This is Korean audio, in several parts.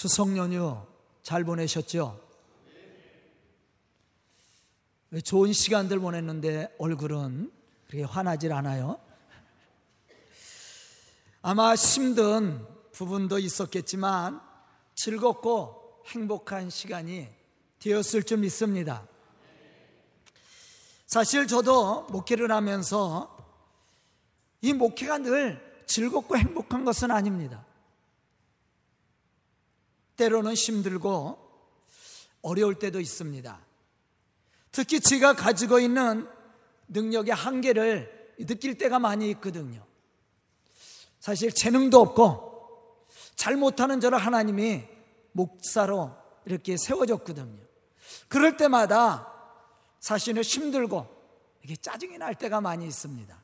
추석 연휴 잘 보내셨죠? 좋은 시간들 보냈는데 얼굴은 그렇게 환하질 않아요. 아마 힘든 부분도 있었겠지만 즐겁고 행복한 시간이 되었을 줄 믿습니다. 사실 저도 목회를 하면서 이 목회가 늘 즐겁고 행복한 것은 아닙니다. 때로는 힘들고 어려울 때도 있습니다. 특히 제가 가지고 있는 능력의 한계를 느낄 때가 많이 있거든요. 사실 재능도 없고 잘 못하는 저를 하나님이 목사로 이렇게 세워줬거든요. 그럴 때마다 사실은 힘들고 이게 짜증이 날 때가 많이 있습니다.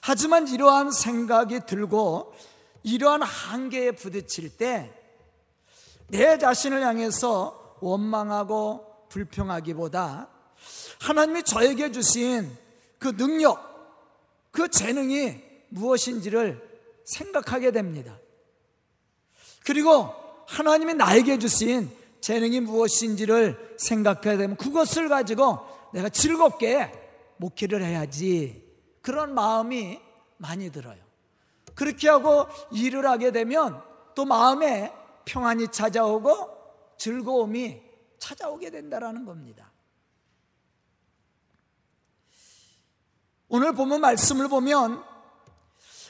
하지만 이러한 생각이 들고 이러한 한계에 부딪힐 때 내 자신을 향해서 원망하고 불평하기보다 하나님이 저에게 주신 그 능력, 그 재능이 무엇인지를 생각하게 됩니다. 그리고 하나님이 나에게 주신 재능이 무엇인지를 생각해야 되면 그것을 가지고 내가 즐겁게 목회를 해야지. 그런 마음이 많이 들어요. 그렇게 하고 일을 하게 되면 또 마음에 평안이 찾아오고 즐거움이 찾아오게 된다라는 겁니다. 오늘 보면 말씀을 보면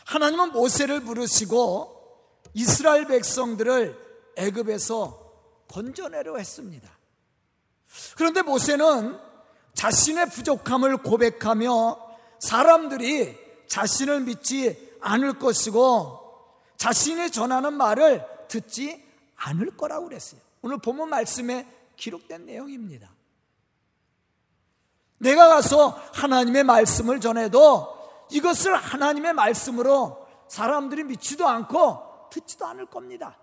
하나님은 모세를 부르시고 이스라엘 백성들을 애굽에서 건져내려 했습니다. 그런데 모세는 자신의 부족함을 고백하며 사람들이 자신을 믿지 않을 것이고 자신이 전하는 말을 듣지 않을 거라고 그랬어요. 오늘 본문 말씀에 기록된 내용입니다. 내가 가서 하나님의 말씀을 전해도 이것을 하나님의 말씀으로 사람들이 믿지도 않고 듣지도 않을 겁니다.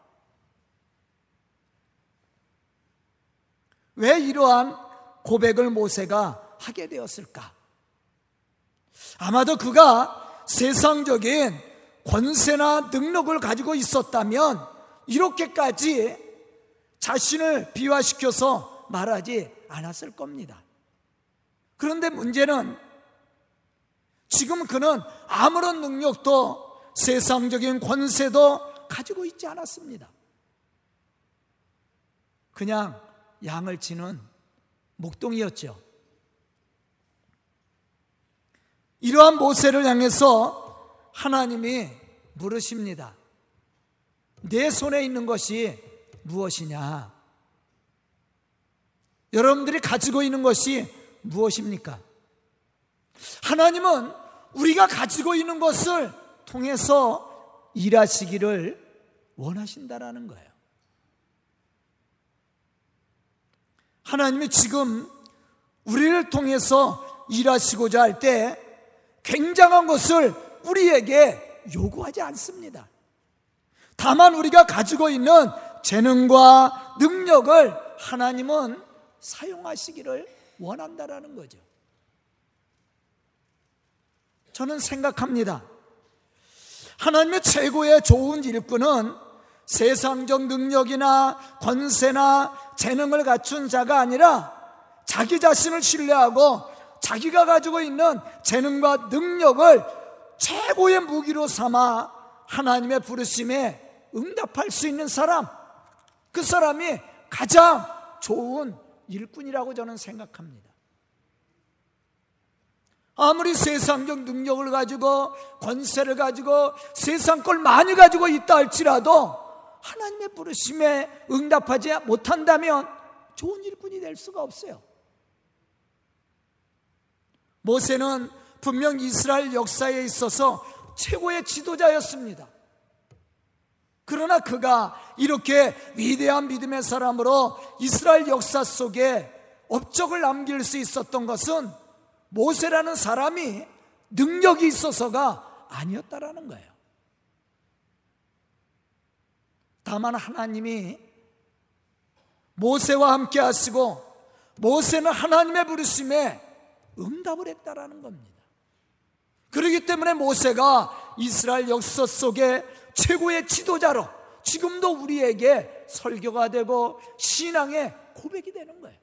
왜 이러한 고백을 모세가 하게 되었을까? 아마도 그가 세상적인 권세나 능력을 가지고 있었다면 이렇게까지 자신을 비화시켜서 말하지 않았을 겁니다. 그런데 문제는 지금 그는 아무런 능력도 세상적인 권세도 가지고 있지 않았습니다. 그냥 양을 치는 목동이었죠. 이러한 모세를 향해서 하나님이 물으십니다. 내 손에 있는 것이 무엇이냐? 여러분들이 가지고 있는 것이 무엇입니까? 하나님은 우리가 가지고 있는 것을 통해서 일하시기를 원하신다라는 거예요. 하나님이 지금 우리를 통해서 일하시고자 할 때 굉장한 것을 우리에게 요구하지 않습니다. 다만 우리가 가지고 있는 재능과 능력을 하나님은 사용하시기를 원한다라는 거죠. 저는 생각합니다. 하나님의 최고의 좋은 일꾼은 세상적 능력이나 권세나 재능을 갖춘 자가 아니라 자기 자신을 신뢰하고 자기가 가지고 있는 재능과 능력을 최고의 무기로 삼아 하나님의 부르심에 응답할 수 있는 사람, 그 사람이 가장 좋은 일꾼이라고 저는 생각합니다. 아무리 세상적 능력을 가지고 권세를 가지고 세상 걸 많이 가지고 있다 할지라도 하나님의 부르심에 응답하지 못한다면 좋은 일꾼이 될 수가 없어요. 모세는 분명 이스라엘 역사에 있어서 최고의 지도자였습니다. 그러나 그가 이렇게 위대한 믿음의 사람으로 이스라엘 역사 속에 업적을 남길 수 있었던 것은 모세라는 사람이 능력이 있어서가 아니었다라는 거예요. 다만 하나님이 모세와 함께 하시고 모세는 하나님의 부르심에 응답을 했다라는 겁니다. 그렇기 때문에 모세가 이스라엘 역사 속에 최고의 지도자로 지금도 우리에게 설교가 되고 신앙의 고백이 되는 거예요.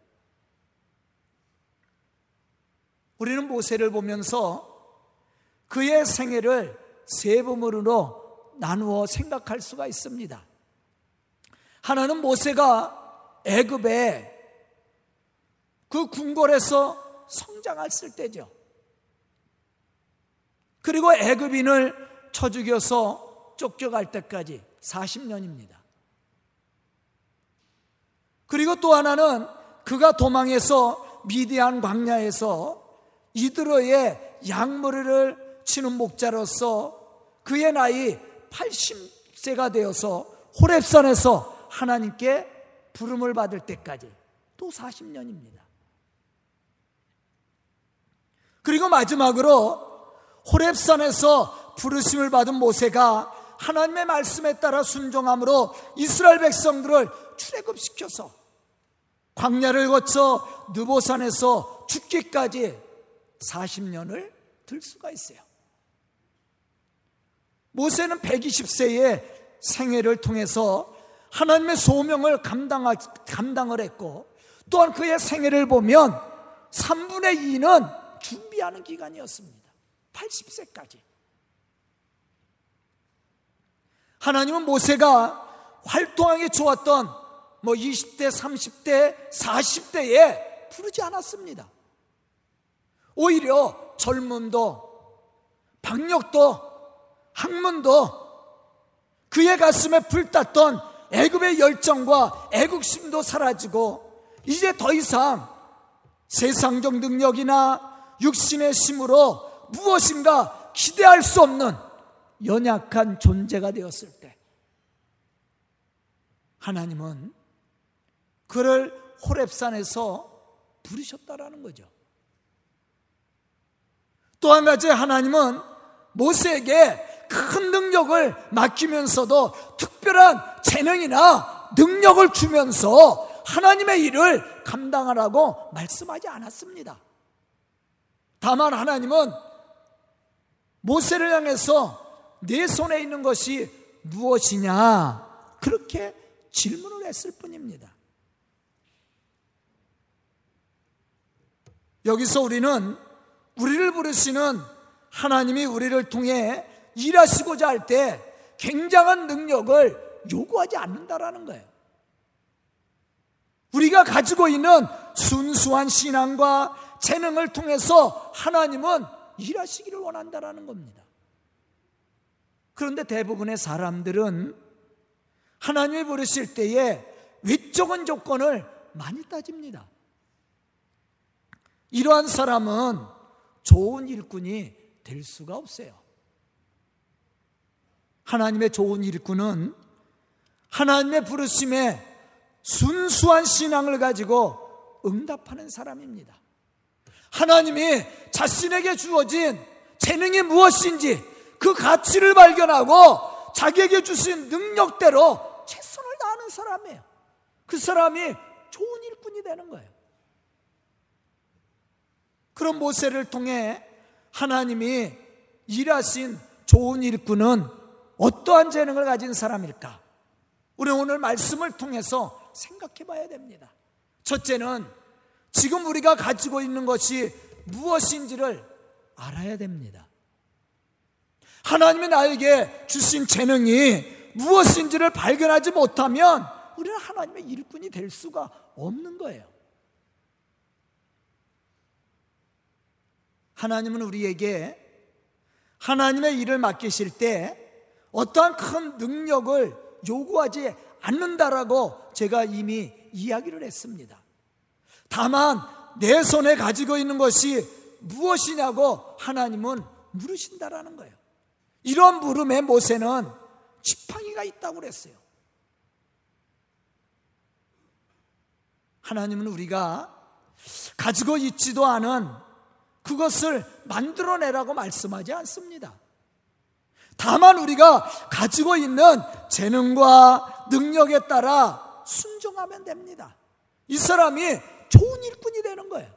우리는 모세를 보면서 그의 생애를 세 부문으로 나누어 생각할 수가 있습니다. 하나는 모세가 애굽에 그 궁궐에서 성장했을 때죠. 그리고 애굽인을 쳐 죽여서 쫓겨갈 때까지 40년입니다. 그리고 또 하나는 그가 도망해서 미디안 광야에서 이드로의 양머리를 치는 목자로서 그의 나이 80세가 되어서 호랩산에서 하나님께 부름을 받을 때까지 또 40년입니다. 그리고 마지막으로 호랩산에서 부르심을 받은 모세가 하나님의 말씀에 따라 순종함으로 이스라엘 백성들을 출애굽시켜서 광야를 거쳐 느보산에서 죽기까지 40년을 들 수가 있어요. 모세는 120세의 생애를 통해서 하나님의 소명을 감당 감당을 했고 또한 그의 생애를 보면 3분의 2는 준비하는 기간이었습니다. 80세까지. 하나님은 모세가 활동하기 좋았던 뭐 20대, 30대, 40대에 부르지 않았습니다. 오히려 젊음도, 박력도, 학문도 그의 가슴에 불탔던 애굽의 열정과 애국심도 사라지고 이제 더 이상 세상적 능력이나 육신의 힘으로 무엇인가 기대할 수 없는 연약한 존재가 되었을 때 하나님은 그를 호랩산에서 부르셨다라는 거죠. 또 한 가지 하나님은 모세에게 큰 능력을 맡기면서도 특별한 재능이나 능력을 주면서 하나님의 일을 감당하라고 말씀하지 않았습니다. 다만 하나님은 모세를 향해서 내 손에 있는 것이 무엇이냐? 그렇게 질문을 했을 뿐입니다. 여기서 우리는 우리를 부르시는 하나님이 우리를 통해 일하시고자 할 때 굉장한 능력을 요구하지 않는다라는 거예요. 우리가 가지고 있는 순수한 신앙과 재능을 통해서 하나님은 일하시기를 원한다라는 겁니다. 그런데 대부분의 사람들은 하나님이 부르실 때에 외적인 조건을 많이 따집니다. 이러한 사람은 좋은 일꾼이 될 수가 없어요. 하나님의 좋은 일꾼은 하나님의 부르심에 순수한 신앙을 가지고 응답하는 사람입니다. 하나님이 자신에게 주어진 재능이 무엇인지 그 가치를 발견하고 자기에게 주신 능력대로 최선을 다하는 사람이에요. 그 사람이 좋은 일꾼이 되는 거예요. 그런 모세를 통해 하나님이 일하신 좋은 일꾼은 어떠한 재능을 가진 사람일까? 우리 오늘 말씀을 통해서 생각해 봐야 됩니다. 첫째는 지금 우리가 가지고 있는 것이 무엇인지를 알아야 됩니다. 하나님이 나에게 주신 재능이 무엇인지를 발견하지 못하면 우리는 하나님의 일꾼이 될 수가 없는 거예요. 하나님은 우리에게 하나님의 일을 맡기실 때 어떠한 큰 능력을 요구하지 않는다라고 제가 이미 이야기를 했습니다. 다만 내 손에 가지고 있는 것이 무엇이냐고 하나님은 물으신다라는 거예요. 이런 물음에 모세는 지팡이가 있다고 그랬어요. 하나님은 우리가 가지고 있지도 않은 그것을 만들어내라고 말씀하지 않습니다. 다만 우리가 가지고 있는 재능과 능력에 따라 순종하면 됩니다. 이 사람이 좋은 일꾼이 되는 거예요.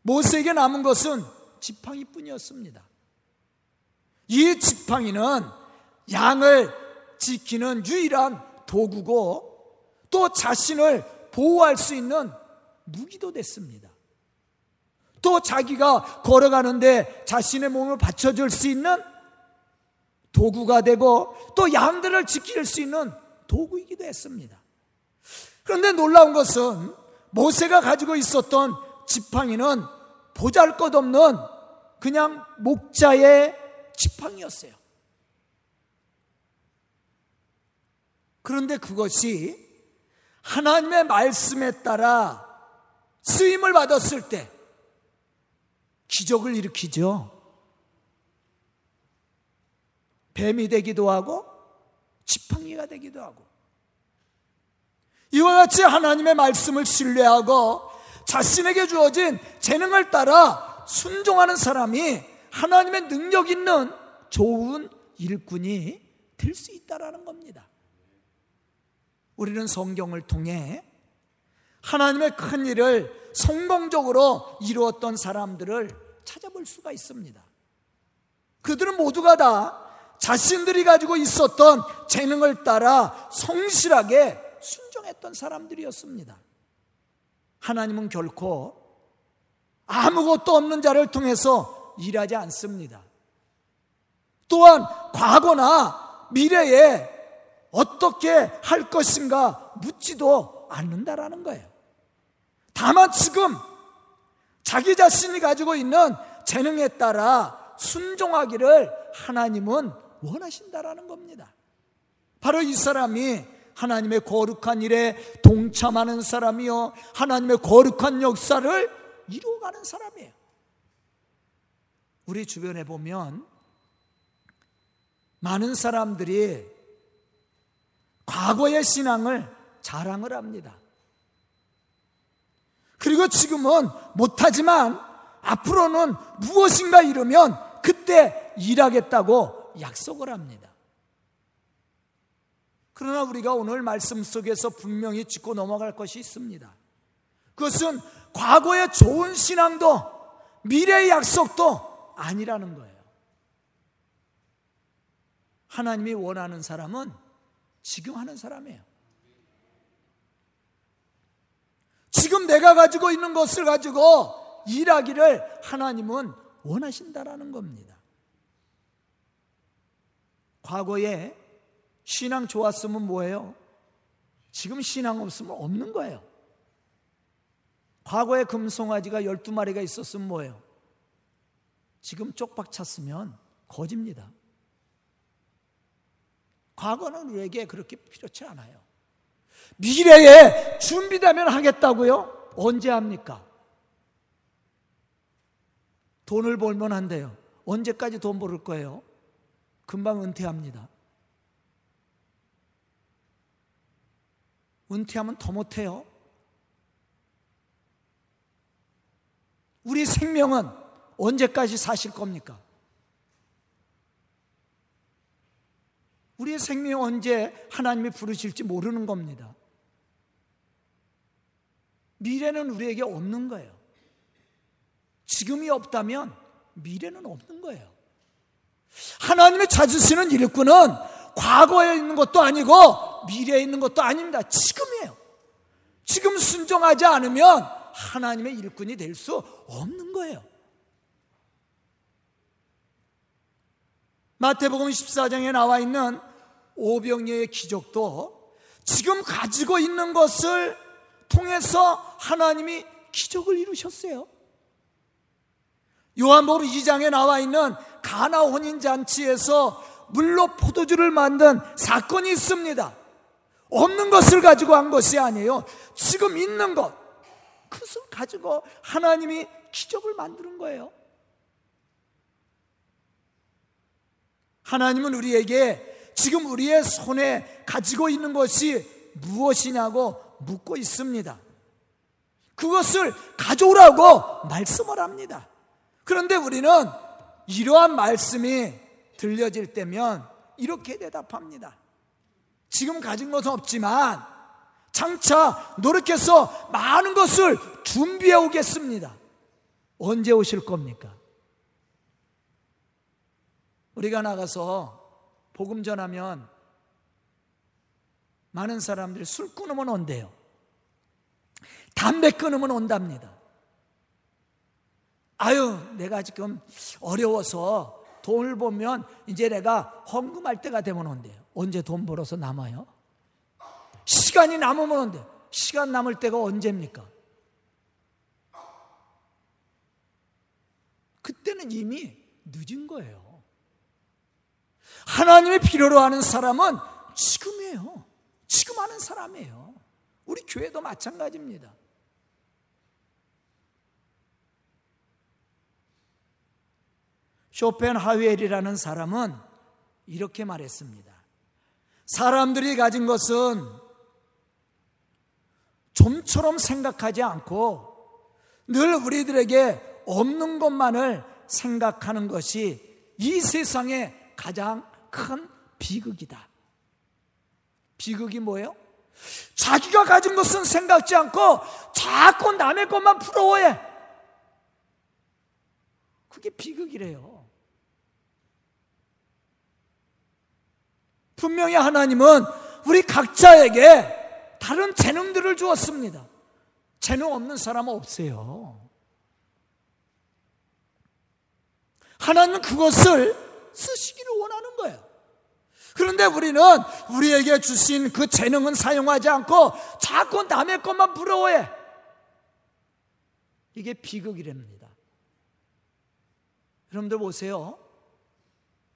모세에게 남은 것은 지팡이뿐이었습니다. 이 지팡이는 양을 지키는 유일한 도구고 또 자신을 보호할 수 있는 무기도 됐습니다. 또 자기가 걸어가는데 자신의 몸을 받쳐줄 수 있는 도구가 되고 또 양들을 지킬 수 있는 도구이기도 했습니다. 그런데 놀라운 것은 모세가 가지고 있었던 지팡이는 보잘 것 없는 그냥 목자의 지팡이였어요. 그런데 그것이 하나님의 말씀에 따라 쓰임을 받았을 때 기적을 일으키죠. 뱀이 되기도 하고 지팡이가 되기도 하고 이와 같이 하나님의 말씀을 신뢰하고 자신에게 주어진 재능을 따라 순종하는 사람이 하나님의 능력 있는 좋은 일꾼이 될 수 있다라는 겁니다. 우리는 성경을 통해 하나님의 큰 일을 성공적으로 이루었던 사람들을 찾아볼 수가 있습니다. 그들은 모두가 다 자신들이 가지고 있었던 재능을 따라 성실하게 순종했던 사람들이었습니다. 하나님은 결코 아무것도 없는 자를 통해서 일하지 않습니다. 또한 과거나 미래에 어떻게 할 것인가 묻지도 않는다라는 거예요. 다만 지금 자기 자신이 가지고 있는 재능에 따라 순종하기를 하나님은 원하신다라는 겁니다. 바로 이 사람이 하나님의 거룩한 일에 동참하는 사람이요. 하나님의 거룩한 역사를 이루어가는 사람이에요. 우리 주변에 보면 많은 사람들이 과거의 신앙을 자랑을 합니다. 그리고 지금은 못하지만 앞으로는 무엇인가 이루면 그때 일하겠다고 약속을 합니다. 그러나 우리가 오늘 말씀 속에서 분명히 짚고 넘어갈 것이 있습니다. 그것은 과거의 좋은 신앙도 미래의 약속도 아니라는 거예요. 하나님이 원하는 사람은 지금 하는 사람이에요. 지금 내가 가지고 있는 것을 가지고 일하기를 하나님은 원하신다라는 겁니다. 과거에 신앙 좋았으면 뭐예요? 지금 신앙 없으면 없는 거예요. 과거에 금송아지가 12마리가 있었으면 뭐예요? 지금 쪽박 찼으면 거짓니다. 과거는 우리에게 그렇게 필요치 않아요. 미래에 준비되면 하겠다고요? 언제 합니까? 돈을 벌면 한대요. 언제까지 돈 벌을 거예요? 금방 은퇴합니다. 은퇴하면 더 못해요. 우리 생명은 언제까지 사실 겁니까? 우리의 생명 언제 하나님이 부르실지 모르는 겁니다. 미래는 우리에게 없는 거예요. 지금이 없다면 미래는 없는 거예요. 하나님이 찾으시는 일꾼은 과거에 있는 것도 아니고 미래에 있는 것도 아닙니다. 지금이에요. 지금 순종하지 않으면 하나님의 일꾼이 될 수 없는 거예요. 마태복음 14장에 나와 있는 오병이의 기적도 지금 가지고 있는 것을 통해서 하나님이 기적을 이루셨어요. 요한복음 2장에 나와 있는 가나 혼인 잔치에서 물로 포도주를 만든 사건이 있습니다. 없는 것을 가지고 한 것이 아니에요. 지금 있는 것, 그것을 가지고 하나님이 기적을 만드는 거예요. 하나님은 우리에게 지금 우리의 손에 가지고 있는 것이 무엇이냐고 묻고 있습니다. 그것을 가져오라고 말씀을 합니다. 그런데 우리는 이러한 말씀이 들려질 때면 이렇게 대답합니다. 지금 가진 것은 없지만 장차 노력해서 많은 것을 준비해 오겠습니다. 언제 오실 겁니까? 우리가 나가서 복음 전하면 많은 사람들이 술 끊으면 온대요. 담배 끊으면 온답니다. 아유, 내가 지금 어려워서 돈을 보면 이제 내가 헌금할 때가 되면 온대요. 언제 돈 벌어서 남아요? 시간이 남으면 온대. 시간 남을 때가 언제입니까? 그때는 이미 늦은 거예요. 하나님의 필요로 하는 사람은 지금이에요. 지금 하는 사람이에요. 우리 교회도 마찬가지입니다. 쇼펜하우엘이라는 사람은 이렇게 말했습니다. 사람들이 가진 것은 좀처럼 생각하지 않고 늘 우리들에게 없는 것만을 생각하는 것이 이 세상의 가장 큰 비극이다. 비극이 뭐예요? 자기가 가진 것은 생각지 않고 자꾸 남의 것만 부러워해. 그게 비극이래요. 분명히 하나님은 우리 각자에게 다른 재능들을 주었습니다. 재능 없는 사람은 없어요. 하나님은 그것을 쓰시기를 원하는 거예요. 그런데 우리는 우리에게 주신 그 재능은 사용하지 않고 자꾸 남의 것만 부러워해. 이게 비극이랍니다. 여러분들 보세요.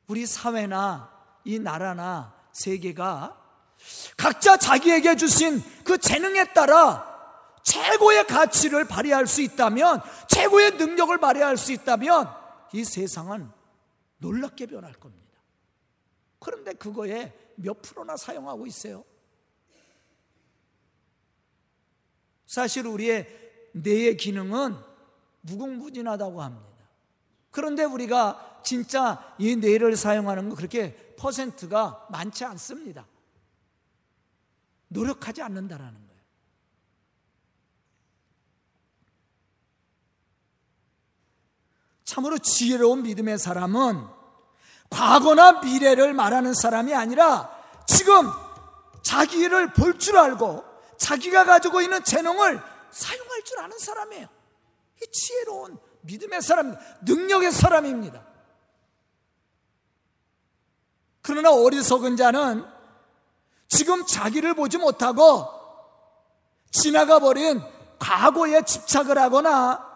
우리 사회나 이 나라나 세계가 각자 자기에게 주신 그 재능에 따라 최고의 가치를 발휘할 수 있다면, 최고의 능력을 발휘할 수 있다면, 이 세상은 놀랍게 변할 겁니다. 그런데 그거에 몇 프로나 사용하고 있어요? 사실 우리의 뇌의 기능은 무궁무진하다고 합니다. 그런데 우리가 진짜 이 뇌를 사용하는 거 그렇게 퍼센트가 많지 않습니다. 노력하지 않는다라는 거예요. 참으로 지혜로운 믿음의 사람은 과거나 미래를 말하는 사람이 아니라 지금 자기를 볼 줄 알고 자기가 가지고 있는 재능을 사용할 줄 아는 사람이에요. 이 지혜로운 믿음의 사람, 능력의 사람입니다. 그러나 어리석은 자는 지금 자기를 보지 못하고 지나가 버린 과거에 집착을 하거나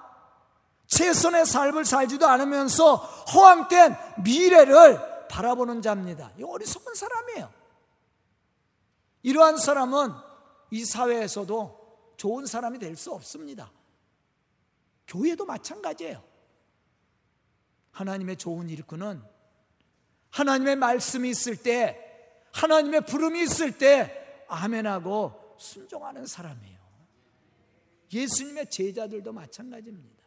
최선의 삶을 살지도 않으면서 허황된 미래를 바라보는 자입니다. 이 어리석은 사람이에요. 이러한 사람은 이 사회에서도 좋은 사람이 될 수 없습니다. 교회도 마찬가지예요. 하나님의 좋은 일꾼은 하나님의 말씀이 있을 때, 하나님의 부름이 있을 때, 아멘하고 순종하는 사람이에요. 예수님의 제자들도 마찬가지입니다.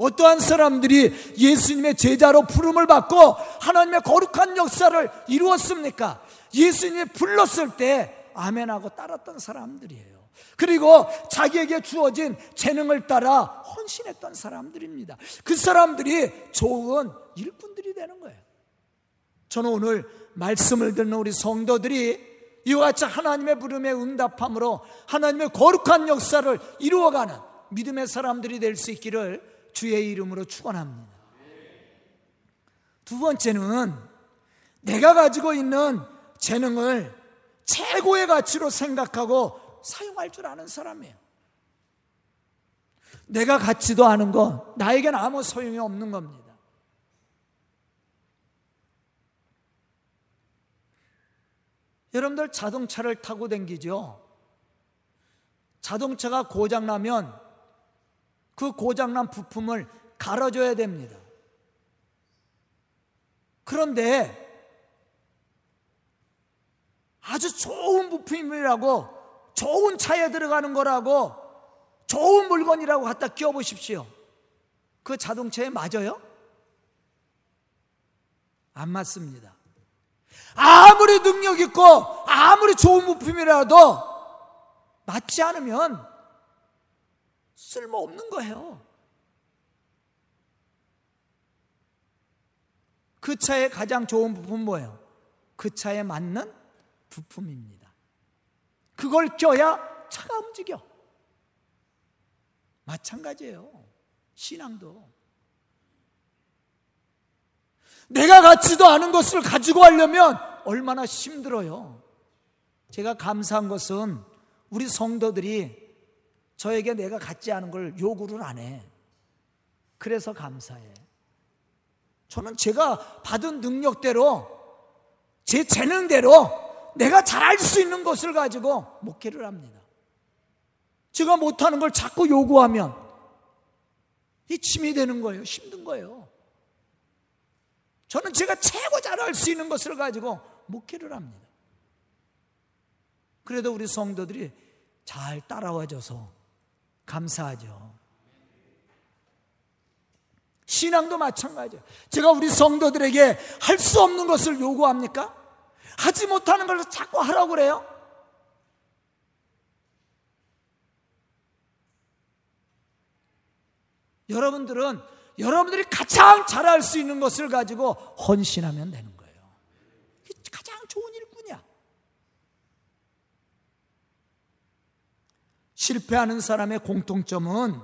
어떠한 사람들이 예수님의 제자로 부름을 받고 하나님의 거룩한 역사를 이루었습니까? 예수님이 불렀을 때 아멘하고 따랐던 사람들이에요. 그리고 자기에게 주어진 재능을 따라 헌신했던 사람들입니다. 그 사람들이 좋은 일꾼들이 되는 거예요. 저는 오늘 말씀을 듣는 우리 성도들이 이와 같이 하나님의 부름에 응답함으로 하나님의 거룩한 역사를 이루어가는 믿음의 사람들이 될 수 있기를 주의 이름으로 축원합니다. 두 번째는 내가 가지고 있는 재능을 최고의 가치로 생각하고 사용할 줄 아는 사람이에요. 내가 가치도 아는 건 나에겐 아무 소용이 없는 겁니다. 여러분들 자동차를 타고 댕기죠? 자동차가 고장나면 그 고장난 부품을 갈아줘야 됩니다. 그런데 아주 좋은 부품이라고 좋은 차에 들어가는 거라고 좋은 물건이라고 갖다 끼워 보십시오. 그 자동차에 맞아요? 안 맞습니다. 아무리 능력 있고 아무리 좋은 부품이라도 맞지 않으면 쓸모 없는 거예요. 그 차의 가장 좋은 부품 뭐예요? 그 차에 맞는 부품입니다. 그걸 껴야 차가 움직여. 마찬가지예요. 신앙도. 내가 갖지도 않은 것을 가지고 하려면 얼마나 힘들어요. 제가 감사한 것은 우리 성도들이 저에게 내가 갖지 않은 걸 요구를 안 해. 그래서 감사해. 저는 제가 받은 능력대로 제 재능대로 내가 잘할 수 있는 것을 가지고 목회를 합니다. 제가 못하는 걸 자꾸 요구하면 이 침이 되는 거예요. 힘든 거예요. 저는 제가 최고 잘할 수 있는 것을 가지고 목회를 합니다. 그래도 우리 성도들이 잘 따라와줘서 감사하죠. 신앙도 마찬가지예요. 제가 우리 성도들에게 할 수 없는 것을 요구합니까? 하지 못하는 걸 자꾸 하라고 그래요? 여러분들은 여러분들이 가장 잘할 수 있는 것을 가지고 헌신하면 되는 거예요. 가장 좋은 일꾼이야. 실패하는 사람의 공통점은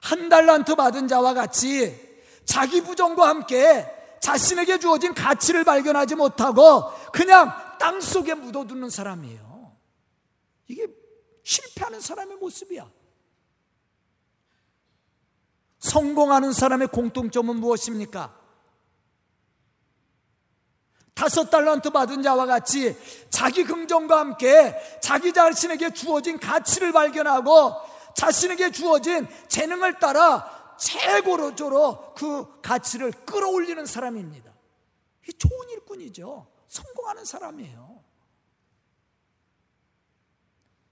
한 달란트 받은 자와 같이 자기 부정과 함께 자신에게 주어진 가치를 발견하지 못하고 그냥 땅 속에 묻어두는 사람이에요. 이게 실패하는 사람의 모습이야. 성공하는 사람의 공통점은 무엇입니까? 다섯 달란트 받은 자와 같이 자기 긍정과 함께 자기 자신에게 주어진 가치를 발견하고 자신에게 주어진 재능을 따라 최고로조로 그 가치를 끌어올리는 사람입니다. 이 좋은 일꾼이죠. 성공하는 사람이에요.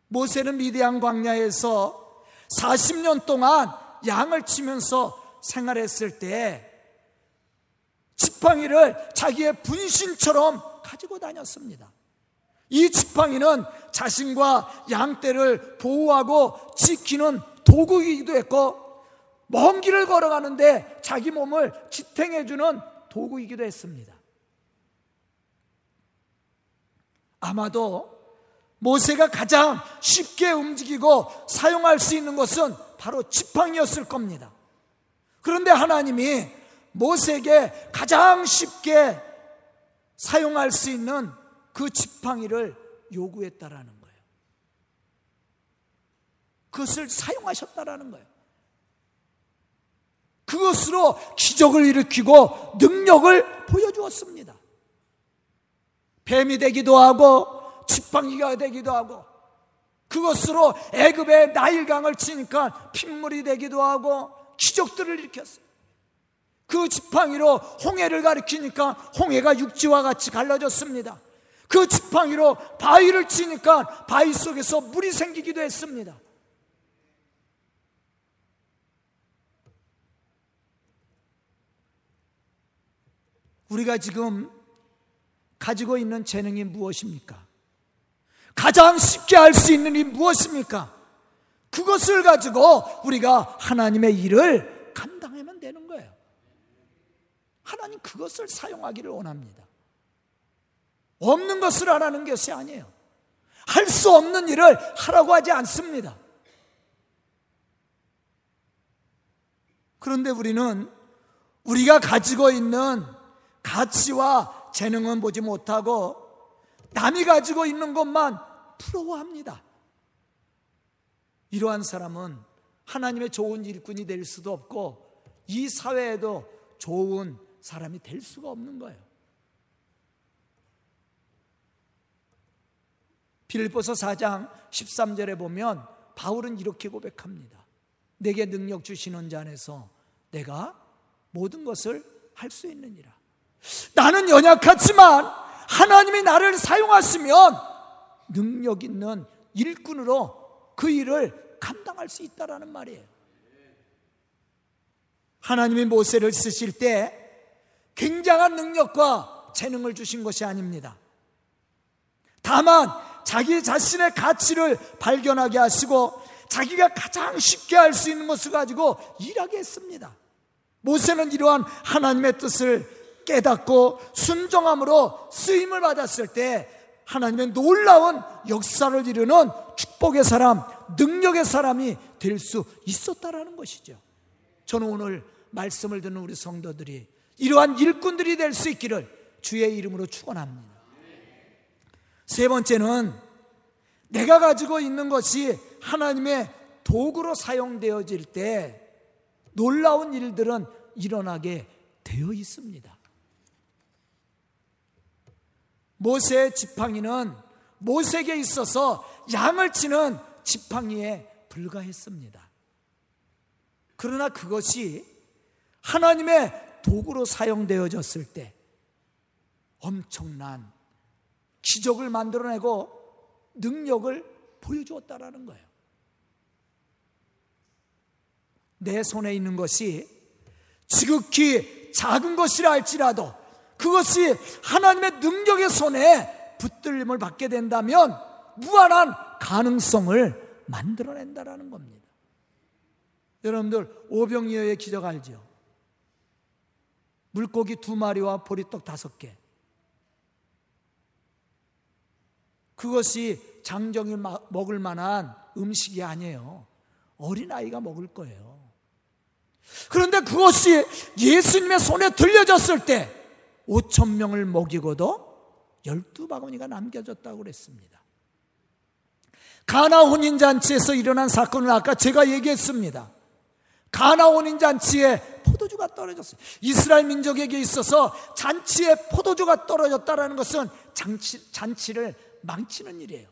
모세는 미디안 광야에서 40년 동안 양을 치면서 생활했을 때 지팡이를 자기의 분신처럼 가지고 다녔습니다. 이 지팡이는 자신과 양떼를 보호하고 지키는 도구이기도 했고 먼 길을 걸어가는데 자기 몸을 지탱해주는 도구이기도 했습니다. 아마도 모세가 가장 쉽게 움직이고 사용할 수 있는 것은 바로 지팡이였을 겁니다. 그런데 하나님이 모세에게 가장 쉽게 사용할 수 있는 그 지팡이를 요구했다라는 거예요. 그것을 사용하셨다라는 거예요. 그것으로 기적을 일으키고 능력을 보여주었습니다. 뱀이 되기도 하고 지팡이가 되기도 하고 그것으로 애굽의 나일강을 치니까 핏물이 되기도 하고 기적들을 일으켰어요. 그 지팡이로 홍해를 가리키니까 홍해가 육지와 같이 갈라졌습니다. 그 지팡이로 바위를 치니까 바위 속에서 물이 생기기도 했습니다. 우리가 지금 가지고 있는 재능이 무엇입니까? 가장 쉽게 할 수 있는 일이 무엇입니까? 그것을 가지고 우리가 하나님의 일을 감당하면 되는 거예요. 하나님 그것을 사용하기를 원합니다. 없는 것을 하라는 것이 아니에요. 할 수 없는 일을 하라고 하지 않습니다. 그런데 우리는 우리가 가지고 있는 가치와 재능은 보지 못하고 남이 가지고 있는 것만 부러워합니다. 이러한 사람은 하나님의 좋은 일꾼이 될 수도 없고 이 사회에도 좋은 사람이 될 수가 없는 거예요. 빌보서 4장 13절에 보면 바울은 이렇게 고백합니다. 내게 능력 주시는 자 안에서 내가 모든 것을 할 수 있느니라. 나는 연약하지만 하나님이 나를 사용하시면 능력 있는 일꾼으로 그 일을 감당할 수 있다라는 말이에요. 하나님이 모세를 쓰실 때 굉장한 능력과 재능을 주신 것이 아닙니다. 다만 자기 자신의 가치를 발견하게 하시고 자기가 가장 쉽게 할 수 있는 것을 가지고 일하게 했습니다. 모세는 이러한 하나님의 뜻을 깨닫고 순종함으로 쓰임을 받았을 때 하나님의 놀라운 역사를 이루는 축복의 사람, 능력의 사람이 될 수 있었다라는 것이죠. 저는 오늘 말씀을 듣는 우리 성도들이 이러한 일꾼들이 될 수 있기를 주의 이름으로 축원합니다. 세 번째는 내가 가지고 있는 것이 하나님의 도구로 사용되어질 때 놀라운 일들은 일어나게 되어 있습니다. 모세의 지팡이는 모세에게 있어서 양을 치는 지팡이에 불과했습니다. 그러나 그것이 하나님의 도구로 사용되어졌을 때 엄청난 기적을 만들어내고 능력을 보여주었다라는 거예요. 내 손에 있는 것이 지극히 작은 것이라 할지라도 그것이 하나님의 능력의 손에 붙들림을 받게 된다면 무한한 가능성을 만들어낸다라는 겁니다. 여러분들 오병이어의 기적 알죠? 물고기 두 마리와 보리떡 다섯 개. 그것이 장정이 먹을 만한 음식이 아니에요. 어린아이가 먹을 거예요. 그런데 그것이 예수님의 손에 들려졌을 때 5천 명을 먹이고도 12바구니가 남겨졌다고 그랬습니다. 가나 혼인잔치에서 일어난 사건은 아까 제가 얘기했습니다. 가나 혼인잔치에 포도주가 떨어졌어요. 이스라엘 민족에게 있어서 잔치에 포도주가 떨어졌다는 것은 잔치, 잔치를 망치는 일이에요.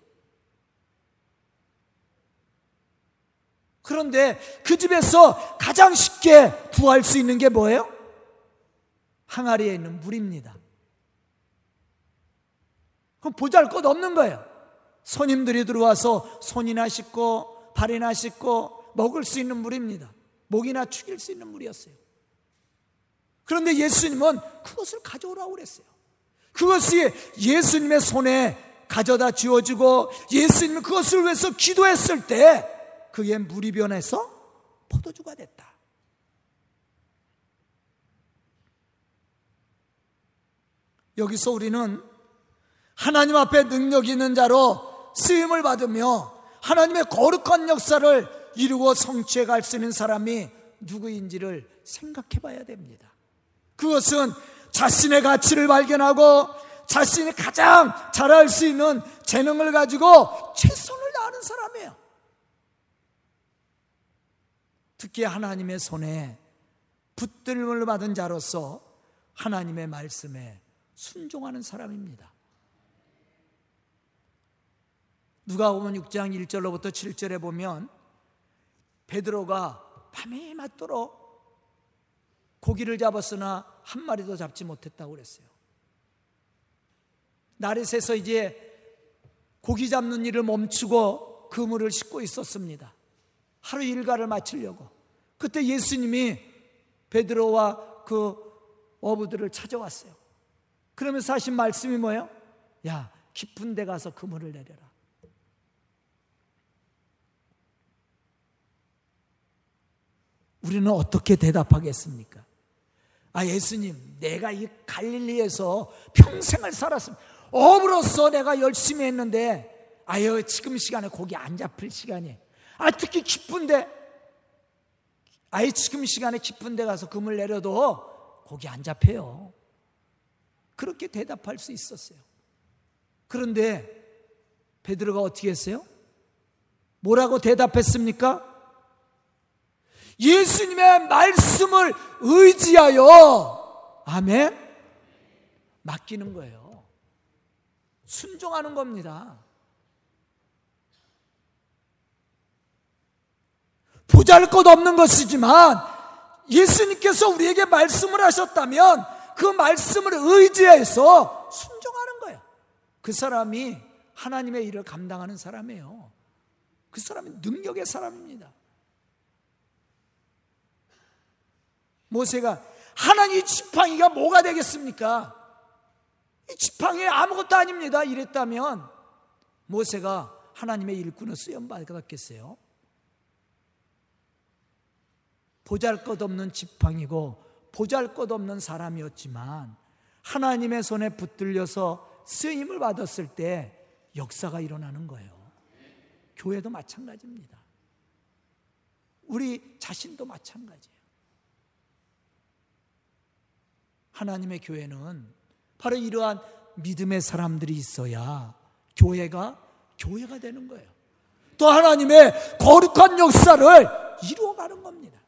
그런데 그 집에서 가장 쉽게 구할 수 있는 게 뭐예요? 항아리에 있는 물입니다. 그럼 보잘 것 없는 거예요. 손님들이 들어와서 손이나 씻고 발이나 씻고 먹을 수 있는 물입니다. 목이나 축일 수 있는 물이었어요. 그런데 예수님은 그것을 가져오라고 그랬어요. 그것이 예수님의 손에 가져다 쥐어주고 예수님은 그것을 위해서 기도했을 때 그게 물이 변해서 포도주가 됐다. 여기서 우리는 하나님 앞에 능력 있는 자로 쓰임을 받으며 하나님의 거룩한 역사를 이루고 성취해 갈 수 있는 사람이 누구인지를 생각해 봐야 됩니다. 그것은 자신의 가치를 발견하고 자신이 가장 잘할 수 있는 재능을 가지고 최선을 다하는 사람이에요. 특히 하나님의 손에 붙들림을 받은 자로서 하나님의 말씀에 순종하는 사람입니다. 누가 보면 6장 1절로부터 7절에 보면 베드로가 밤에 맞도록 고기를 잡았으나 한 마리도 잡지 못했다고 그랬어요. 날이 새서 이제 고기 잡는 일을 멈추고 그물을 싣고 있었습니다. 하루 일과를 마치려고. 그때 예수님이 베드로와 그 어부들을 찾아왔어요. 그러면서 하신 말씀이 뭐예요? 야, 깊은 데 가서 그물을 내려라. 우리는 어떻게 대답하겠습니까? 아, 예수님, 내가 이 갈릴리에서 평생을 살았습니다. 어부로서 내가 열심히 했는데, 아유, 지금 시간에 고기 안 잡힐 시간이. 아, 특히 기쁜데, 아예 지금 시간에 깊은 데 가서 금을 내려도 고기 안 잡혀요. 그렇게 대답할 수 있었어요. 그런데 베드로가 어떻게 했어요? 뭐라고 대답했습니까? 예수님의 말씀을 의지하여 아멘 맡기는 거예요. 순종하는 겁니다. 보잘 것 없는 것이지만 예수님께서 우리에게 말씀을 하셨다면 그 말씀을 의지해서 순종하는 거예요. 그 사람이 하나님의 일을 감당하는 사람이에요. 그 사람이 능력의 사람입니다. 모세가 하나님 지팡이가 뭐가 되겠습니까? 이 지팡이 아무것도 아닙니다. 이랬다면 모세가 하나님의 일꾼을 쓰임 받았겠어요? 보잘 것 없는 지팡이고 보잘 것 없는 사람이었지만 하나님의 손에 붙들려서 쓰임을 받았을 때 역사가 일어나는 거예요. 교회도 마찬가지입니다. 우리 자신도 마찬가지예요. 하나님의 교회는 바로 이러한 믿음의 사람들이 있어야 교회가 교회가 되는 거예요. 또 하나님의 거룩한 역사를 이루어가는 겁니다.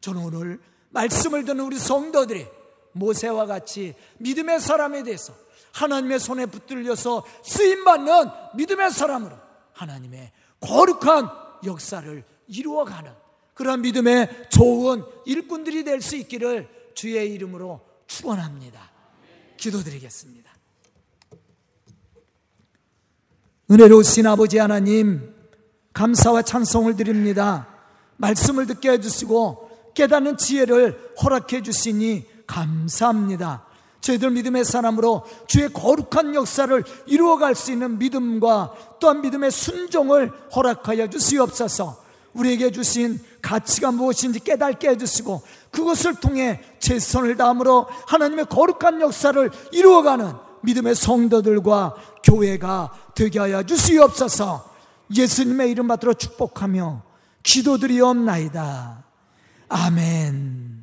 저는 오늘 말씀을 듣는 우리 성도들이 모세와 같이 믿음의 사람에 대해서 하나님의 손에 붙들려서 쓰임받는 믿음의 사람으로 하나님의 거룩한 역사를 이루어가는 그런 믿음의 좋은 일꾼들이 될 수 있기를 주의 이름으로 축원합니다. 기도드리겠습니다. 은혜로우신 아버지 하나님 감사와 찬송을 드립니다. 말씀을 듣게 해주시고 깨닫는 지혜를 허락해 주시니 감사합니다. 저희들 믿음의 사람으로 주의 거룩한 역사를 이루어갈 수 있는 믿음과 또한 믿음의 순종을 허락하여 주시옵소서. 우리에게 주신 가치가 무엇인지 깨닫게 해주시고 그것을 통해 최선을 다함으로 하나님의 거룩한 역사를 이루어가는 믿음의 성도들과 교회가 되게 하여 주시옵소서 예수님의 이름 받들어 축복하며 기도드리옵나이다. 아멘.